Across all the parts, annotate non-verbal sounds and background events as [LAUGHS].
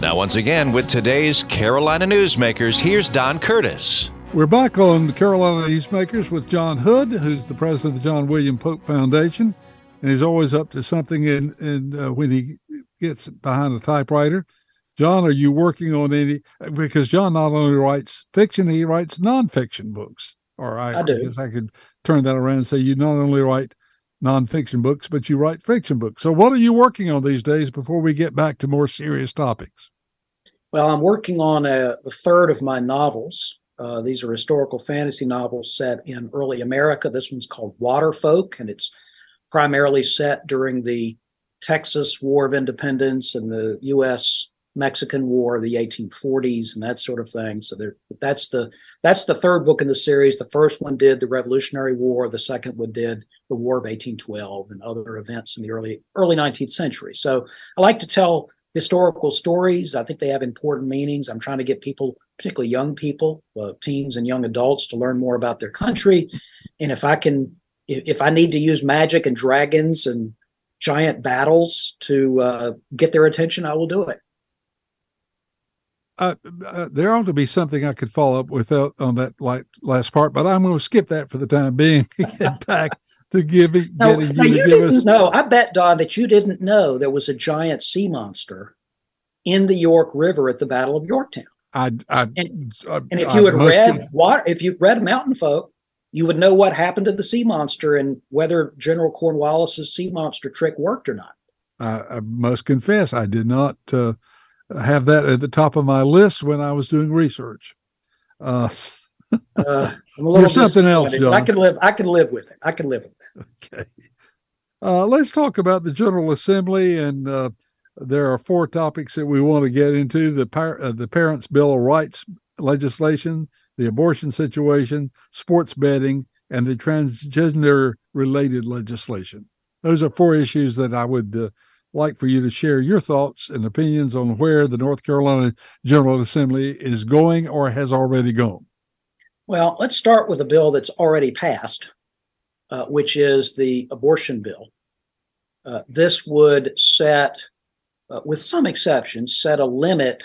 Now, once again, with today's Carolina Newsmakers, here's Don Curtis. We're back on the Carolina Newsmakers with John Hood, who's the president of the John William Pope Foundation, and he's always up to something. In, in uh, when he gets behind a typewriter, John, are you working on any? Because John not only writes fiction, he writes nonfiction books. Or I, I do. I guess I could turn that around and say you not only write nonfiction books, but you write fiction books. So, what are you working on these days before we get back to more serious topics? Well, I'm working on a, the third of my novels. Uh, these are historical fantasy novels set in early America. This one's called Waterfolk, and it's primarily set during the Texas War of Independence and the U.S. Mexican War the 1840s and that sort of thing. So there, that's the that's the third book in the series. The first one did the Revolutionary War. The second one did the War of 1812 and other events in the early early 19th century. So I like to tell historical stories. I think they have important meanings. I'm trying to get people, particularly young people, uh, teens and young adults, to learn more about their country. And if I can, if, if I need to use magic and dragons and giant battles to uh, get their attention, I will do it. Uh, uh, there ought to be something I could follow up with uh, on that like, last part, but I'm going to skip that for the time being. [LAUGHS] Get back to giving. No, getting now you you to didn't us. know. I bet, Don, that you didn't know there was a giant sea monster in the York River at the Battle of Yorktown. I, I, And- I- And if you had read con- what, if you read Mountain Folk, you would know what happened to the sea monster and whether General Cornwallis's sea monster trick worked or not. I, I must confess, I did not uh, have that at the top of my list when I was doing research. Uh, Uh, I'm a [LAUGHS] little something else, but I can live. I can live with it. I can live with it. Okay. Uh, let's talk about the General Assembly, and uh, there are four topics that we want to get into: the par- uh, the Parents' Bill of Rights legislation, the abortion situation, sports betting, and the transgender-related legislation. Those are four issues that I would uh, like for you to share your thoughts and opinions on where the North Carolina General Assembly is going or has already gone. Well, let's start with a bill that's already passed, uh, which is the abortion bill. Uh, this would set, uh, with some exceptions, set a limit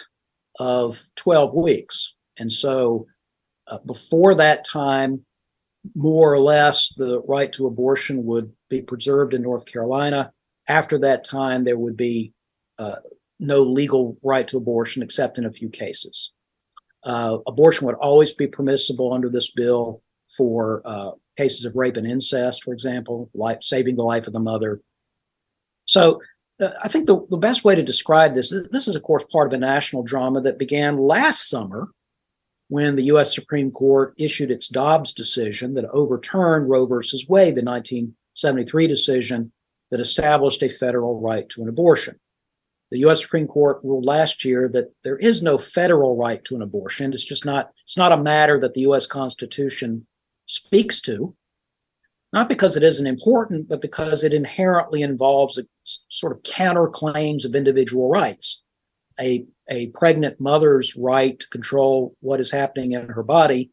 of 12 weeks. And so uh, before that time, more or less, the right to abortion would be preserved in North Carolina. After that time, there would be uh, no legal right to abortion except in a few cases. Uh, abortion would always be permissible under this bill for uh, cases of rape and incest, for example, life, saving the life of the mother. So uh, I think the, the best way to describe this, this is, of course, part of a national drama that began last summer when the U.S. Supreme Court issued its Dobbs decision that overturned Roe versus Wade, the 1973 decision that established a federal right to an abortion. The U.S. Supreme Court ruled last year that there is no federal right to an abortion. It's just not. It's not a matter that the U.S. Constitution speaks to. Not because it isn't important, but because it inherently involves a sort of counterclaims of individual rights. A a pregnant mother's right to control what is happening in her body,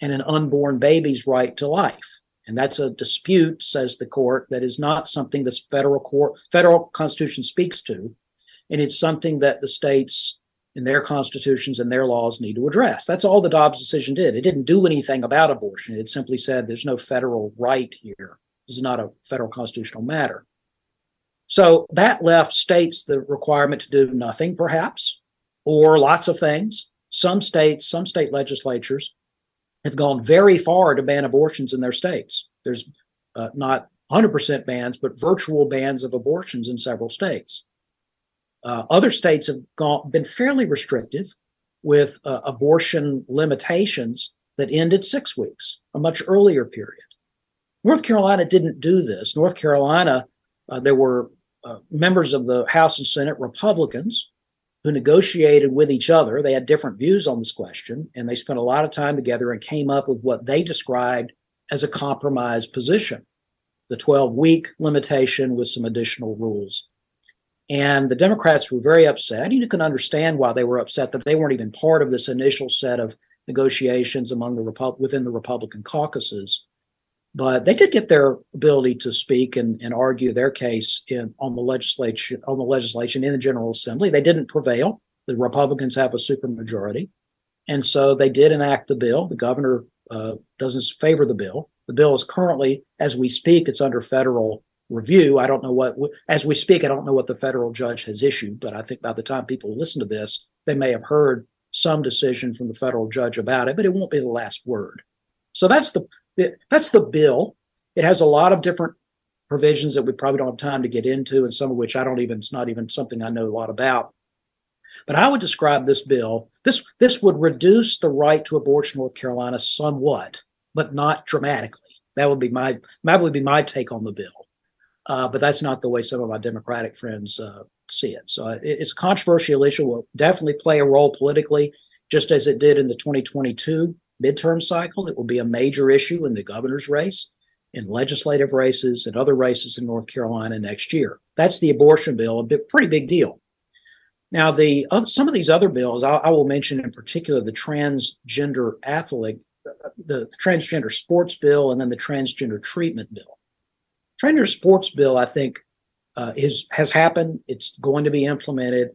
and an unborn baby's right to life. And that's a dispute, says the court, that is not something this federal court, federal constitution speaks to and it's something that the states in their constitutions and their laws need to address. That's all the Dobbs decision did. It didn't do anything about abortion. It simply said there's no federal right here. This is not a federal constitutional matter. So that left states the requirement to do nothing, perhaps, or lots of things. Some states, some state legislatures have gone very far to ban abortions in their states. There's uh, not 100% bans, but virtual bans of abortions in several states. Uh, other states have gone, been fairly restrictive with uh, abortion limitations that end at six weeks, a much earlier period. North Carolina didn't do this. North Carolina, uh, there were uh, members of the House and Senate, Republicans, who negotiated with each other. They had different views on this question, and they spent a lot of time together and came up with what they described as a compromise position the 12 week limitation with some additional rules. And the Democrats were very upset. You can understand why they were upset that they weren't even part of this initial set of negotiations among the Repu- within the Republican caucuses. But they did get their ability to speak and, and argue their case in on the legislation on the legislation in the General Assembly. They didn't prevail. The Republicans have a supermajority. And so they did enact the bill. The governor uh, doesn't favor the bill. The bill is currently, as we speak, it's under federal review. I don't know what, as we speak, I don't know what the federal judge has issued, but I think by the time people listen to this, they may have heard some decision from the federal judge about it, but it won't be the last word. So that's the, the that's the bill. It has a lot of different provisions that we probably don't have time to get into, and some of which I don't even, it's not even something I know a lot about. But I would describe this bill, this this would reduce the right to abortion North Carolina somewhat, but not dramatically. That would be my that would be my take on the bill. Uh, but that's not the way some of my Democratic friends uh, see it. So it, it's a controversial issue. Will definitely play a role politically, just as it did in the 2022 midterm cycle. It will be a major issue in the governor's race in legislative races and other races in North Carolina next year. That's the abortion bill, a bit, pretty big deal. Now, the uh, some of these other bills, I, I, will mention in particular the transgender athlete, the transgender sports bill, and then the transgender treatment bill. Transgender sports bill, I think, uh, is has happened. It's going to be implemented.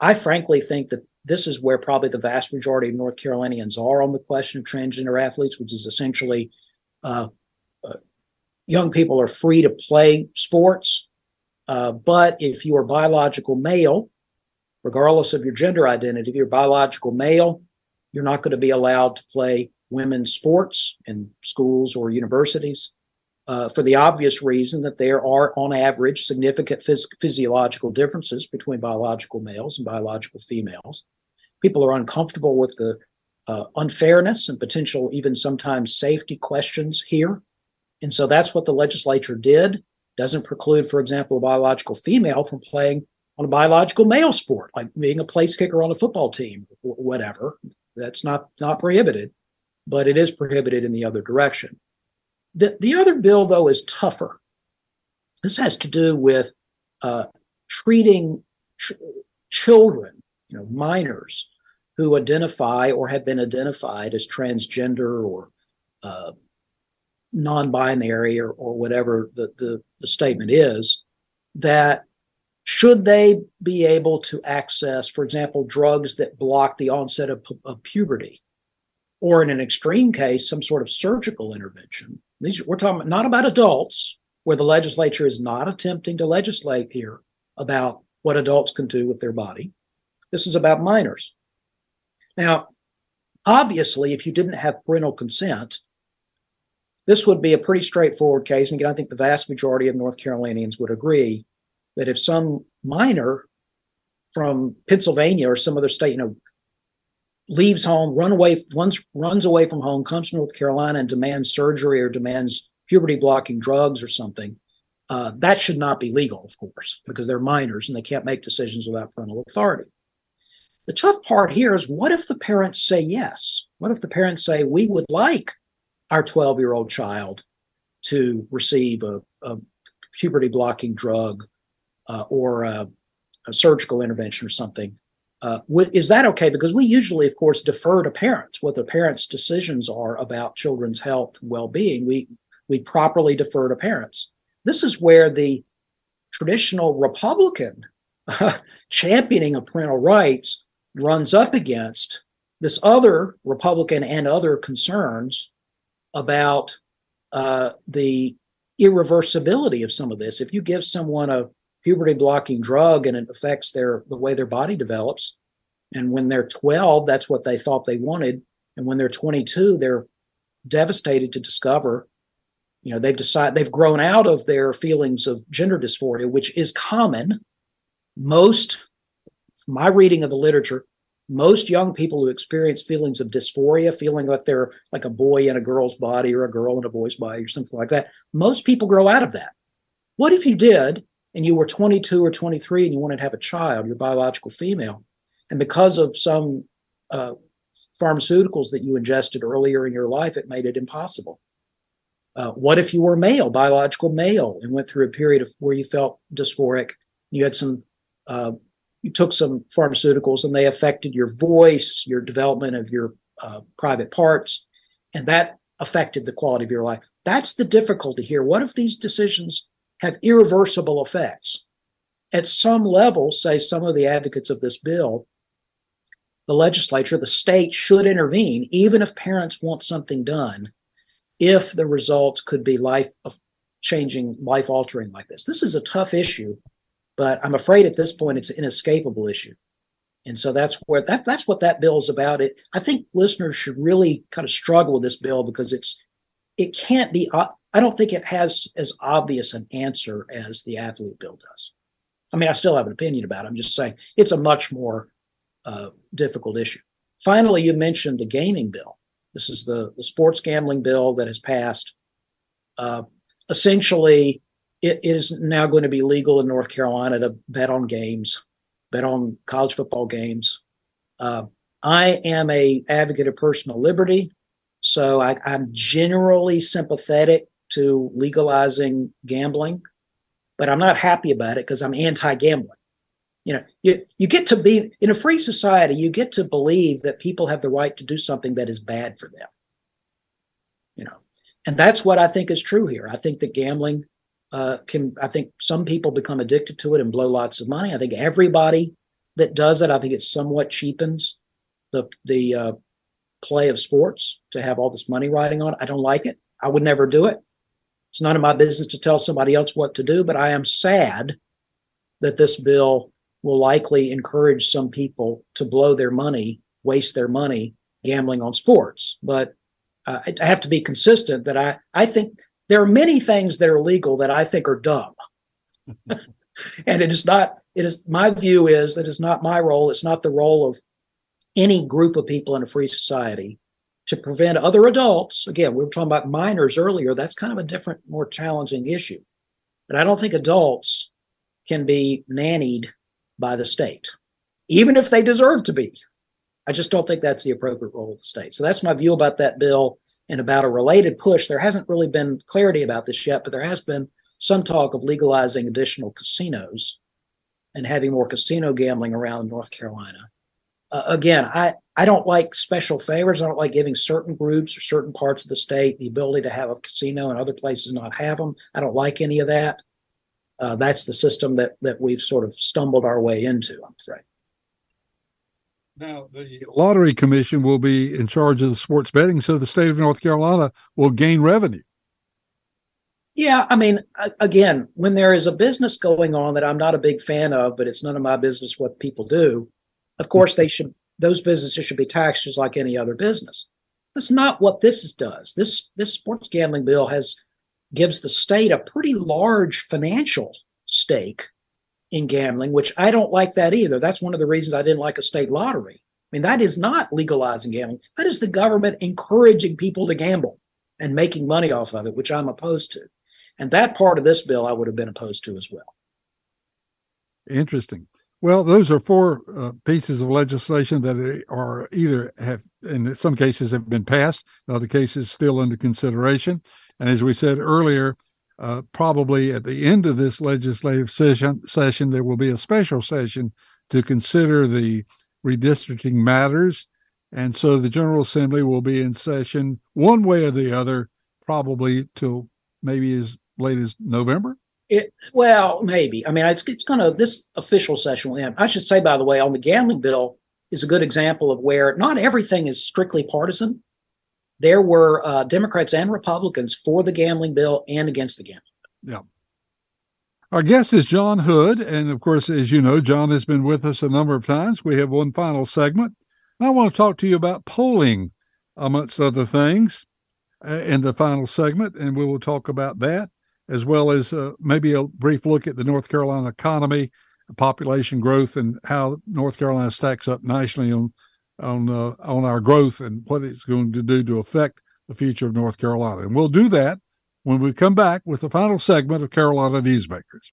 I frankly think that this is where probably the vast majority of North Carolinians are on the question of transgender athletes, which is essentially uh, young people are free to play sports. Uh, but if you are biological male, regardless of your gender identity, if you're biological male, you're not going to be allowed to play women's sports in schools or universities uh, for the obvious reason that there are, on average, significant phys- physiological differences between biological males and biological females. People are uncomfortable with the uh, unfairness and potential, even sometimes safety questions here. And so that's what the legislature did. Doesn't preclude, for example, a biological female from playing on a biological male sport, like being a place kicker on a football team or whatever. That's not not prohibited, but it is prohibited in the other direction. The, the other bill, though, is tougher. This has to do with uh, treating ch- children, you know, minors who identify or have been identified as transgender or uh, non-binary or, or whatever the, the, the statement is, that should they be able to access, for example, drugs that block the onset of, of puberty, or in an extreme case, some sort of surgical intervention? These we're talking not about adults, where the legislature is not attempting to legislate here about what adults can do with their body. This is about minors. Now, obviously, if you didn't have parental consent, this would be a pretty straightforward case. And again, I think the vast majority of North Carolinians would agree that if some minor from Pennsylvania or some other state, you know, leaves home, run away, runs runs away from home, comes to North Carolina and demands surgery or demands puberty blocking drugs or something, uh, that should not be legal, of course, because they're minors and they can't make decisions without parental authority. The tough part here is what if the parents say yes? What if the parents say, we would like our 12 year old child to receive a, a puberty blocking drug uh, or a, a, surgical intervention or something. Uh, is that okay? Because we usually, of course, defer to parents what the parents' decisions are about children's health and well-being. We we properly defer to parents. This is where the traditional Republican [LAUGHS] championing of parental rights runs up against this other Republican and other concerns about uh, the irreversibility of some of this. If you give someone a puberty blocking drug and it affects their the way their body develops, and when they're 12, that's what they thought they wanted, and when they're 22, they're devastated to discover, you know, they've decided they've grown out of their feelings of gender dysphoria, which is common. Most, my reading of the literature, most young people who experience feelings of dysphoria, feeling like they're like a boy in a girl's body or a girl in a boy's body or something like that, most people grow out of that. What if you did and you were 22 or 23 and you wanted to have a child, your biological female, and because of some uh, pharmaceuticals that you ingested earlier in your life, it made it impossible? Uh, what if you were male, biological male, and went through a period of where you felt dysphoric? You had some uh, you took some pharmaceuticals and they affected your voice, your development of your uh, private parts, and that affected the quality of your life. That's the difficulty here. What if these decisions have irreversible effects? At some level, say some of the advocates of this bill, the legislature, the state should intervene, even if parents want something done, if the results could be life changing, life altering like this. This is a tough issue, but I'm afraid at this point it's an inescapable issue. And so that's where that that's what that bill is about. It I think listeners should really kind of struggle with this bill because it's it can't be I don't think it has as obvious an answer as the athlete bill does. I mean, I still have an opinion about it. I'm just saying it's a much more uh, difficult issue. Finally, you mentioned the gaming bill. This is the, the sports gambling bill that has passed. Uh, essentially, it is now going to be legal in North Carolina to bet on games, bet on college football games. Uh, I am a advocate of personal liberty, so I, I'm generally sympathetic to legalizing gambling, but I'm not happy about it because I'm anti-gambling. You know, you, you get to be in a free society, you get to believe that people have the right to do something that is bad for them. You know, and that's what I think is true here. I think that gambling uh, can, I think some people become addicted to it and blow lots of money. I think everybody that does it, I think it somewhat cheapens the the uh, play of sports to have all this money riding on it. I don't like it. I would never do it. It's none of my business to tell somebody else what to do, but I am sad that this bill will likely encourage some people to blow their money, waste their money gambling on sports. But uh, I have to be consistent that I, I think there are many things that are legal that I think are dumb. [LAUGHS] and it is not, it is my view is that it's not my role. It's not the role of any group of people in a free society to prevent other adults. Again, we were talking about minors earlier. That's kind of a different, more challenging issue. But I don't think adults can be nannied by the state, even if they deserve to be. I just don't think that's the appropriate role of the state. So that's my view about that bill and about a related push. There hasn't really been clarity about this yet, but there has been some talk of legalizing additional casinos and having more casino gambling around North Carolina uh, again, I, I don't like special favors. I don't like giving certain groups or certain parts of the state the ability to have a casino and other places not have them. I don't like any of that. Uh, that's the system that that we've sort of stumbled our way into. I'm afraid. Now, the Lottery Commission will be in charge of the sports betting, so the state of North Carolina will gain revenue. Yeah, I mean, again, when there is a business going on that I'm not a big fan of, but it's none of my business what people do, of course, they should those businesses should be taxed just like any other business. That's not what this does. This this sports gambling bill has gives the state a pretty large financial stake in gambling, which I don't like that either. That's one of the reasons I didn't like a state lottery. I mean, that is not legalizing gambling. That is the government encouraging people to gamble and making money off of it, which I'm opposed to. And that part of this bill I would have been opposed to as well. Interesting. Well, those are four uh, pieces of legislation that are either have, in some cases, have been passed, in other cases, still under consideration. And as we said earlier, uh, probably at the end of this legislative session, session, there will be a special session to consider the redistricting matters. And so the General Assembly will be in session one way or the other, probably till maybe as late as November. It, well, maybe. I mean, it's, it's going to, this official session will end. I should say, by the way, on the gambling bill is a good example of where not everything is strictly partisan. There were uh, Democrats and Republicans for the gambling bill and against the gambling bill. Yeah. Our guest is John Hood. And of course, as you know, John has been with us a number of times. We have one final segment. And I want to talk to you about polling, amongst other things, uh, in the final segment. And we will talk about that as well as uh, maybe a brief look at the North Carolina economy, population growth, and how North Carolina stacks up nationally on on uh, on our growth and what it's going to do to affect the future of North Carolina. And we'll do that when we come back with the final segment of Carolina Newsmakers.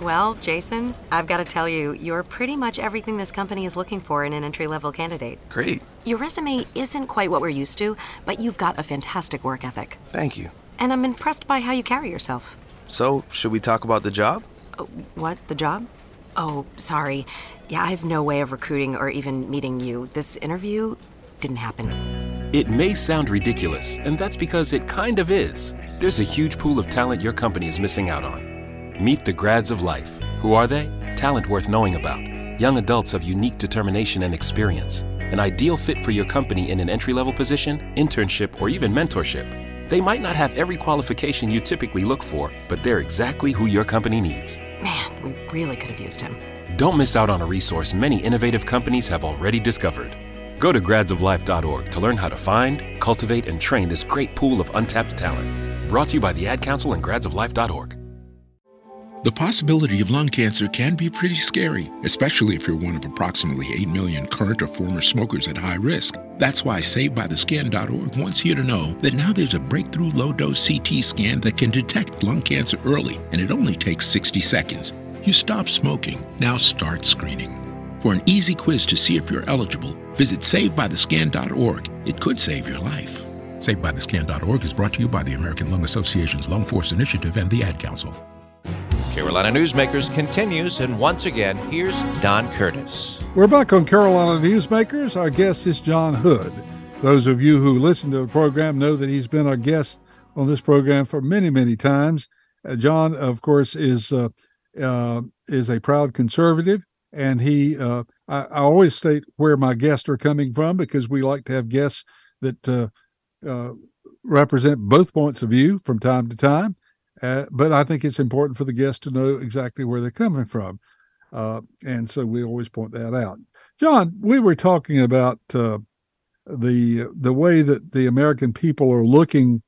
Well, Jason, I've got to tell you, you're pretty much everything this company is looking for in an entry level candidate. Great. Your resume isn't quite what we're used to, but you've got a fantastic work ethic. Thank you and I'm impressed by how you carry yourself. So, should we talk about the job? Uh, what? The job? Oh, sorry. Yeah, I have no way of recruiting or even meeting you. This interview didn't happen. It may sound ridiculous, and that's because it kind of is. There's a huge pool of talent your company is missing out on. Meet the grads of life. Who are they? Talent worth knowing about. Young adults of unique determination and experience, an ideal fit for your company in an entry level position, internship, or even mentorship. They might not have every qualification you typically look for, but they're exactly who your company needs. Man, we really could have used him. Don't miss out on a resource many innovative companies have already discovered. Go to gradsoflife.org to learn how to find, cultivate, and train this great pool of untapped talent. Brought to you by the Ad Council and gradsoflife.org. The possibility of lung cancer can be pretty scary, especially if you're one of approximately 8 million current or former smokers at high risk. That's why SaveByTheScan.org wants you to know that now there's a breakthrough low dose CT scan that can detect lung cancer early, and it only takes 60 seconds. You stop smoking, now start screening. For an easy quiz to see if you're eligible, visit SaveByTheScan.org. It could save your life. SaveByTheScan.org is brought to you by the American Lung Association's Lung Force Initiative and the Ad Council. Carolina Newsmakers continues, and once again, here's Don Curtis. We're back on Carolina Newsmakers. Our guest is John Hood. Those of you who listen to the program know that he's been our guest on this program for many, many times. Uh, John, of course, is uh, uh, is a proud conservative, and he. Uh, I, I, always state where my guests are coming from because we like to have guests that uh, uh, represent both points of view from time to time. Uh, but I think it's important for the guests to know exactly where they're coming from. Uh, and so we always point that out. John, we were talking about uh, the the way that the American people are looking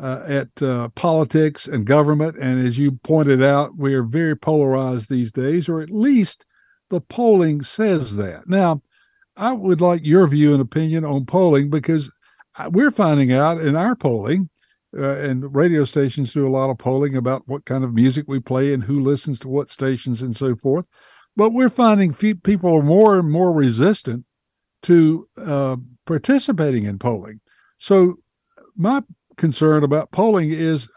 uh, at uh, politics and government, and as you pointed out, we are very polarized these days, or at least the polling says that. Now, I would like your view and opinion on polling because uh, we're finding out in our polling uh, and radio stations do a lot of polling about what kind of music we play and who listens to what stations and so forth. But we're finding people are more and more resistant to uh, participating in polling. So, my concern about polling is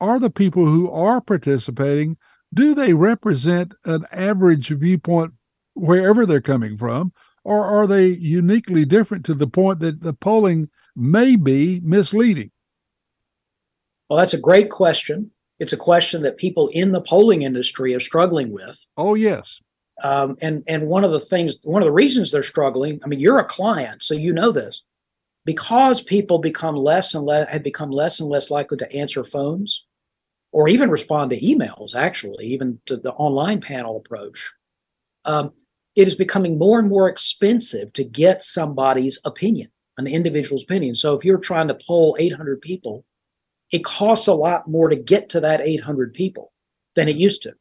are the people who are participating, do they represent an average viewpoint wherever they're coming from? Or are they uniquely different to the point that the polling may be misleading? Well, that's a great question. It's a question that people in the polling industry are struggling with. Oh, yes. Um, and and one of the things, one of the reasons they're struggling. I mean, you're a client, so you know this. Because people become less and less have become less and less likely to answer phones, or even respond to emails. Actually, even to the online panel approach, um, it is becoming more and more expensive to get somebody's opinion, an individual's opinion. So if you're trying to poll 800 people it costs a lot more to get to that 800 people than it used to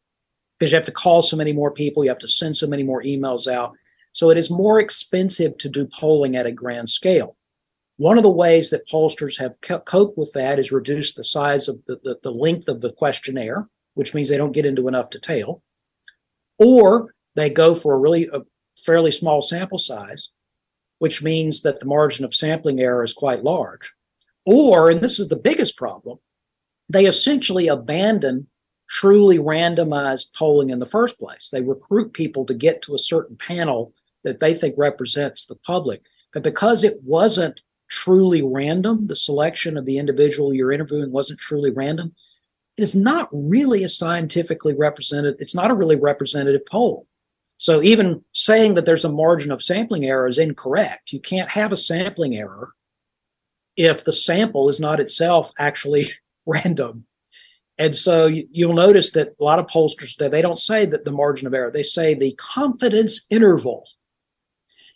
because you have to call so many more people, you have to send so many more emails out. So it is more expensive to do polling at a grand scale. One of the ways that pollsters have coped with that is reduce the size of the, the, the length of the questionnaire, which means they don't get into enough detail, or they go for a really a fairly small sample size, which means that the margin of sampling error is quite large. Or, and this is the biggest problem, they essentially abandon truly randomized polling in the first place. They recruit people to get to a certain panel that they think represents the public. But because it wasn't truly random, the selection of the individual you're interviewing wasn't truly random, it is not really a scientifically represented, it's not a really representative poll. So even saying that there's a margin of sampling error is incorrect. You can't have a sampling error if the sample is not itself actually [LAUGHS] random. And so you, will notice that a lot of pollsters today, they don't say that the margin of error, they say the confidence interval.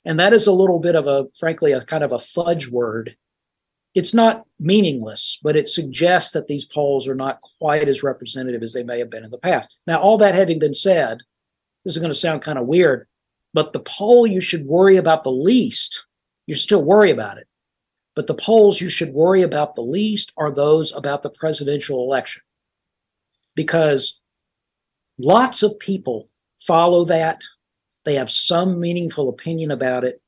And that is a little bit of a, frankly, a kind of a fudge word. It's not meaningless, but it suggests that these polls are not quite as representative as they may have been in the past. Now, all that having been said, this is going to sound kind of weird, but the poll you should worry about the least, you still worry about it, but the polls you should worry about the least are those about the presidential election. Because lots of people follow that. They have some meaningful opinion about it.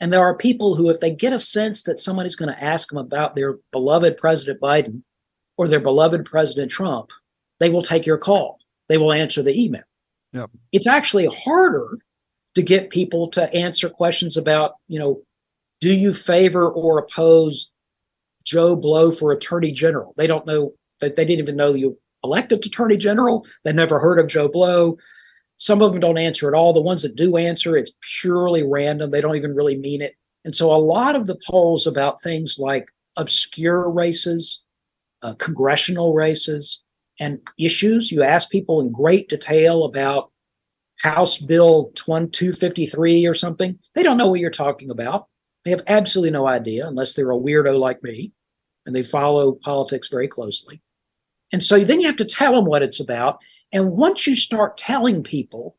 And there are people who, if they get a sense that somebody's going to ask them about their beloved President Biden or their beloved President Trump, they will take your call. They will answer the email. Yep. It's actually harder to get people to answer questions about, you know, do you favor or oppose Joe Blow for attorney general? They don't know that they didn't even know you elected attorney general. They never heard of Joe Blow. Some of them don't answer at all. The ones that do answer, it's purely random. They don't even really mean it. And so a lot of the polls about things like obscure races, uh, congressional races, and issues, you ask people in great detail about House Bill 253 or something, they don't know what you're talking about. They have absolutely no idea unless they're a weirdo like me and they follow politics very closely. And so then you have to tell them what it's about. And once you start telling people,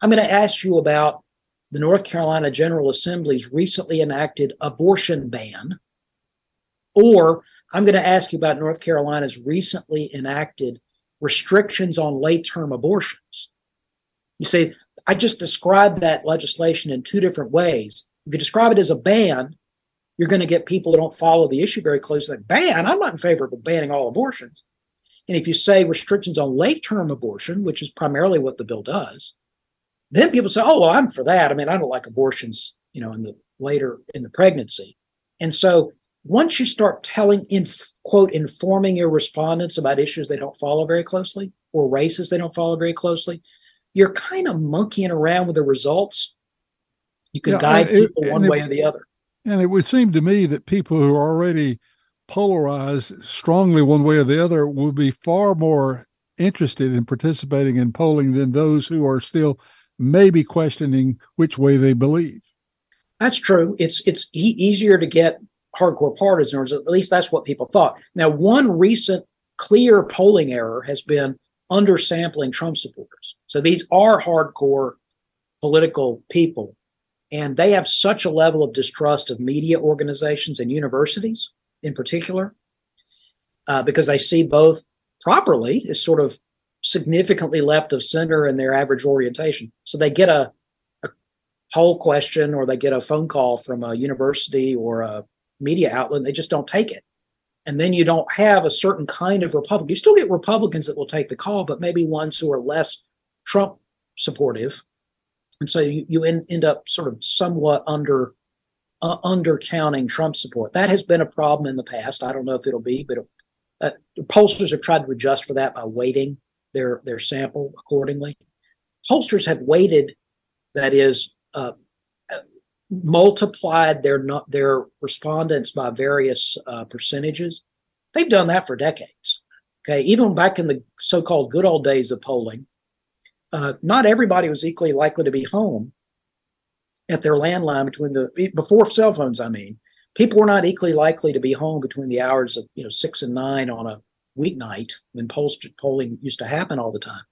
I'm going to ask you about the North Carolina General Assembly's recently enacted abortion ban, or I'm going to ask you about North Carolina's recently enacted restrictions on late term abortions. You say, I just described that legislation in two different ways. If you describe it as a ban, you're going to get people who don't follow the issue very closely. Like, ban? I'm not in favor of banning all abortions. And if you say restrictions on late term abortion, which is primarily what the bill does, then people say, oh, well, I'm for that. I mean, I don't like abortions, you know, in the later in the pregnancy. And so once you start telling, in quote, informing your respondents about issues they don't follow very closely or races they don't follow very closely, you're kind of monkeying around with the results. You can yeah, guide it, people one way or the other. And it would seem to me that people who are already polarized strongly one way or the other will be far more interested in participating in polling than those who are still maybe questioning which way they believe. That's true. It's it's e- easier to get hardcore partisans. At least that's what people thought. Now, one recent clear polling error has been undersampling Trump supporters. So these are hardcore political people, and they have such a level of distrust of media organizations and universities in particular, uh, because they see both properly as sort of significantly left of center in their average orientation. So they get a, a poll question or they get a phone call from a university or a media outlet and they just don't take it. And then you don't have a certain kind of Republican. You still get Republicans that will take the call, but maybe ones who are less Trump supportive. And so you, you end, end up sort of somewhat under uh, undercounting Trump support. That has been a problem in the past. I don't know if it'll be, but uh, pollsters have tried to adjust for that by weighting their their sample accordingly. Pollsters have weighted, that is, uh, multiplied their their respondents by various uh, percentages. They've done that for decades. Okay, even back in the so-called good old days of polling, uh, not everybody was equally likely to be home at their landline between the before cell phones. I mean, people were not equally likely to be home between the hours of you know six and nine on a weeknight when polls, polling used to happen all the time.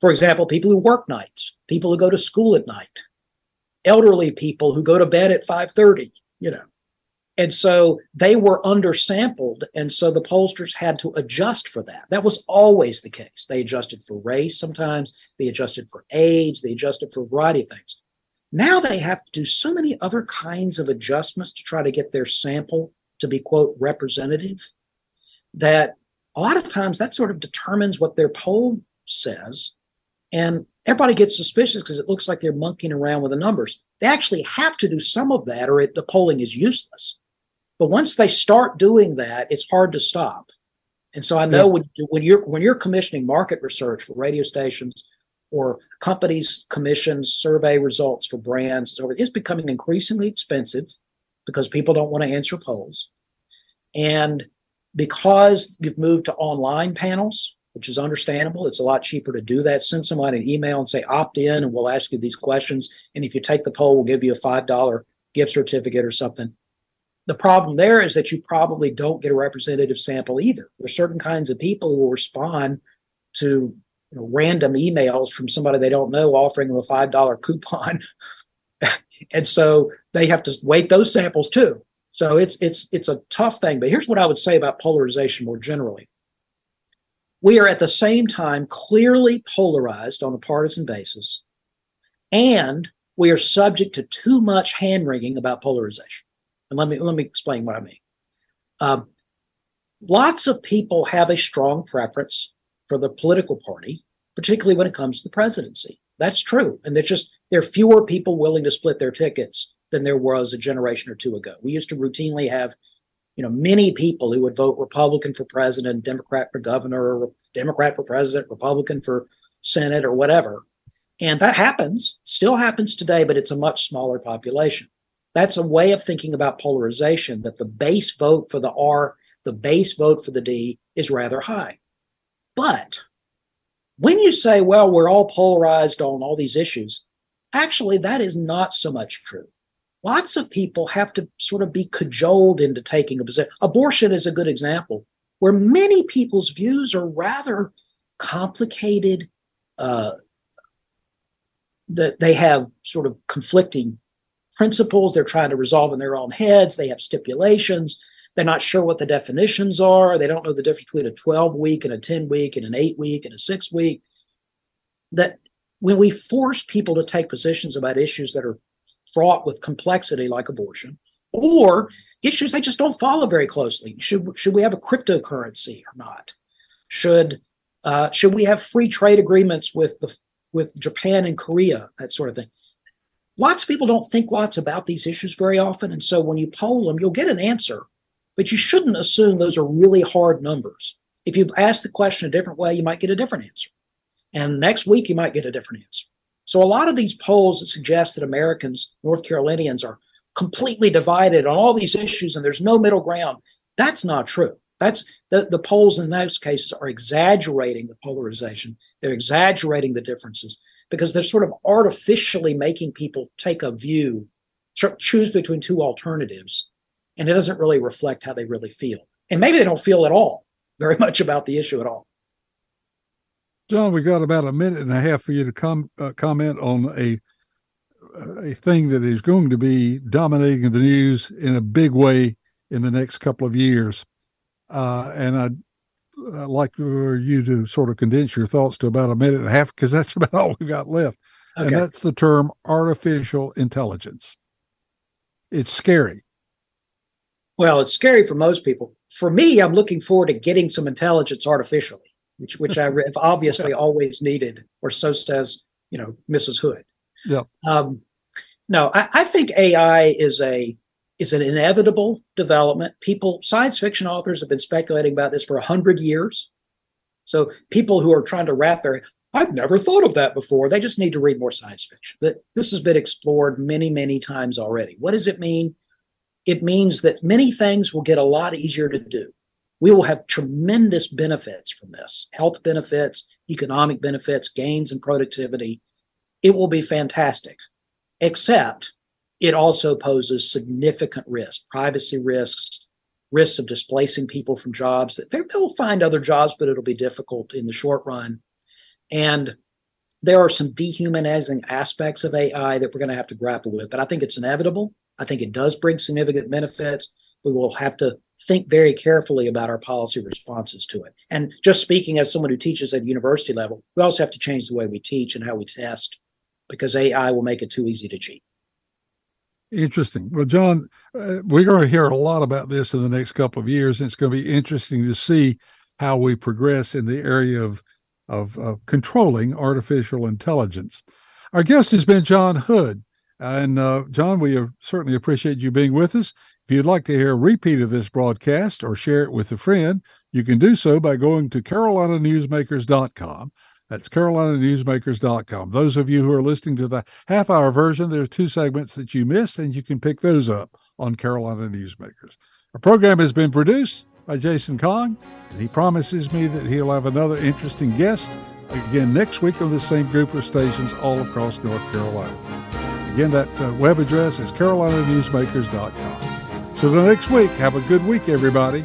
For example, people who work nights, people who go to school at night, elderly people who go to bed at 5:30, you know. And so they were undersampled. And so the pollsters had to adjust for that. That was always the case. They adjusted for race sometimes, they adjusted for age, they adjusted for a variety of things. Now they have to do so many other kinds of adjustments to try to get their sample to be, quote, representative that a lot of times that sort of determines what their poll says. And everybody gets suspicious because it looks like they're monkeying around with the numbers. They actually have to do some of that or it, the polling is useless. But once they start doing that, it's hard to stop. And so I know yeah. when, when you're when you're commissioning market research for radio stations or companies commission survey results for brands, it's becoming increasingly expensive because people don't want to answer polls. And because you've moved to online panels, which is understandable. It's a lot cheaper to do that. Send someone an email and say opt in, and we'll ask you these questions. And if you take the poll, we'll give you a five dollar gift certificate or something. The problem there is that you probably don't get a representative sample either. There's certain kinds of people who will respond to you know, random emails from somebody they don't know offering them a five dollar coupon, [LAUGHS] and so they have to weight those samples too. So it's it's it's a tough thing. But here's what I would say about polarization more generally. We are at the same time clearly polarized on a partisan basis, and we are subject to too much hand wringing about polarization. And let me let me explain what I mean. Um, lots of people have a strong preference for the political party, particularly when it comes to the presidency. That's true, and there's just there are fewer people willing to split their tickets than there was a generation or two ago. We used to routinely have, you know, many people who would vote Republican for president, Democrat for governor, or Democrat for president, Republican for Senate, or whatever. And that happens, still happens today, but it's a much smaller population. That's a way of thinking about polarization that the base vote for the R, the base vote for the D is rather high. But when you say, well, we're all polarized on all these issues, actually, that is not so much true. Lots of people have to sort of be cajoled into taking a position. Abortion is a good example where many people's views are rather complicated. Uh, that they have sort of conflicting principles they're trying to resolve in their own heads. They have stipulations. They're not sure what the definitions are. They don't know the difference between a 12 week and a 10 week and an eight week and a six week. That when we force people to take positions about issues that are fraught with complexity like abortion or issues they just don't follow very closely. Should should we have a cryptocurrency or not? Should uh, should we have free trade agreements with the with Japan and Korea, that sort of thing? Lots of people don't think lots about these issues very often, and so when you poll them, you'll get an answer, but you shouldn't assume those are really hard numbers. If you ask the question a different way, you might get a different answer, and next week you might get a different answer. So a lot of these polls that suggest that Americans, North Carolinians, are completely divided on all these issues and there's no middle ground. That's not true. That's the, the polls in those cases are exaggerating the polarization. They're exaggerating the differences because they're sort of artificially making people take a view, choose between two alternatives, and it doesn't really reflect how they really feel. And maybe they don't feel at all very [LAUGHS] much about the issue at all. John, we got about a minute and a half for you to com- uh, comment on a a thing that is going to be dominating the news in a big way in the next couple of years. Uh, and I'd, I'd like for you to sort of condense your thoughts to about a minute and a half because that's [LAUGHS] about all we've got left. Okay. And that's the term artificial intelligence. It's scary. Well, it's scary for most people. For me, I'm looking forward to getting some intelligence artificially, which which I have [LAUGHS] obviously always needed, or so says you know Mrs. Hood. Yeah. Um, no, I, I think AI is a is an inevitable development. People, science fiction authors have been speculating about this for a hundred years. So people who are trying to wrap their I've never thought of that before. They just need to read more science fiction. That this has been explored many, many times already. What does it mean? It means that many things will get a lot easier to do. We will have tremendous benefits from this health benefits, economic benefits, gains in productivity it will be fantastic, except it also poses significant risks, privacy risks, risks of displacing people from jobs. They, will find other jobs, but it'll be difficult in the short run. And there are some dehumanizing aspects of AI that we're going to have to grapple with, but I think it's inevitable. I think it does bring significant benefits. We will have to think very carefully about our policy responses to it. And just speaking as someone who teaches at university level, we also have to change the way we teach and how we test because AI will make it too easy to cheat. Interesting. Well, John, uh, we're going to hear a lot about this in the next couple of years, and it's going to be interesting to see how we progress in the area of of, controlling artificial intelligence. Our guest has been John Hood, and uh, John, we certainly appreciate you being with us. If you'd like to hear a repeat of this broadcast or share it with a friend, you can do so by going to carolinanewsmakers.com. That's carolinanewsmakers.com. Those of you who are listening to the half hour version, there's two segments that you missed, and you can pick those up on Carolina Newsmakers. Our program has been produced by Jason Kong, and he promises me that he'll have another interesting guest again next week on the same group of stations all across North Carolina. Again, that uh, web address is carolinanewsmakers.com. So the next week, have a good week, everybody.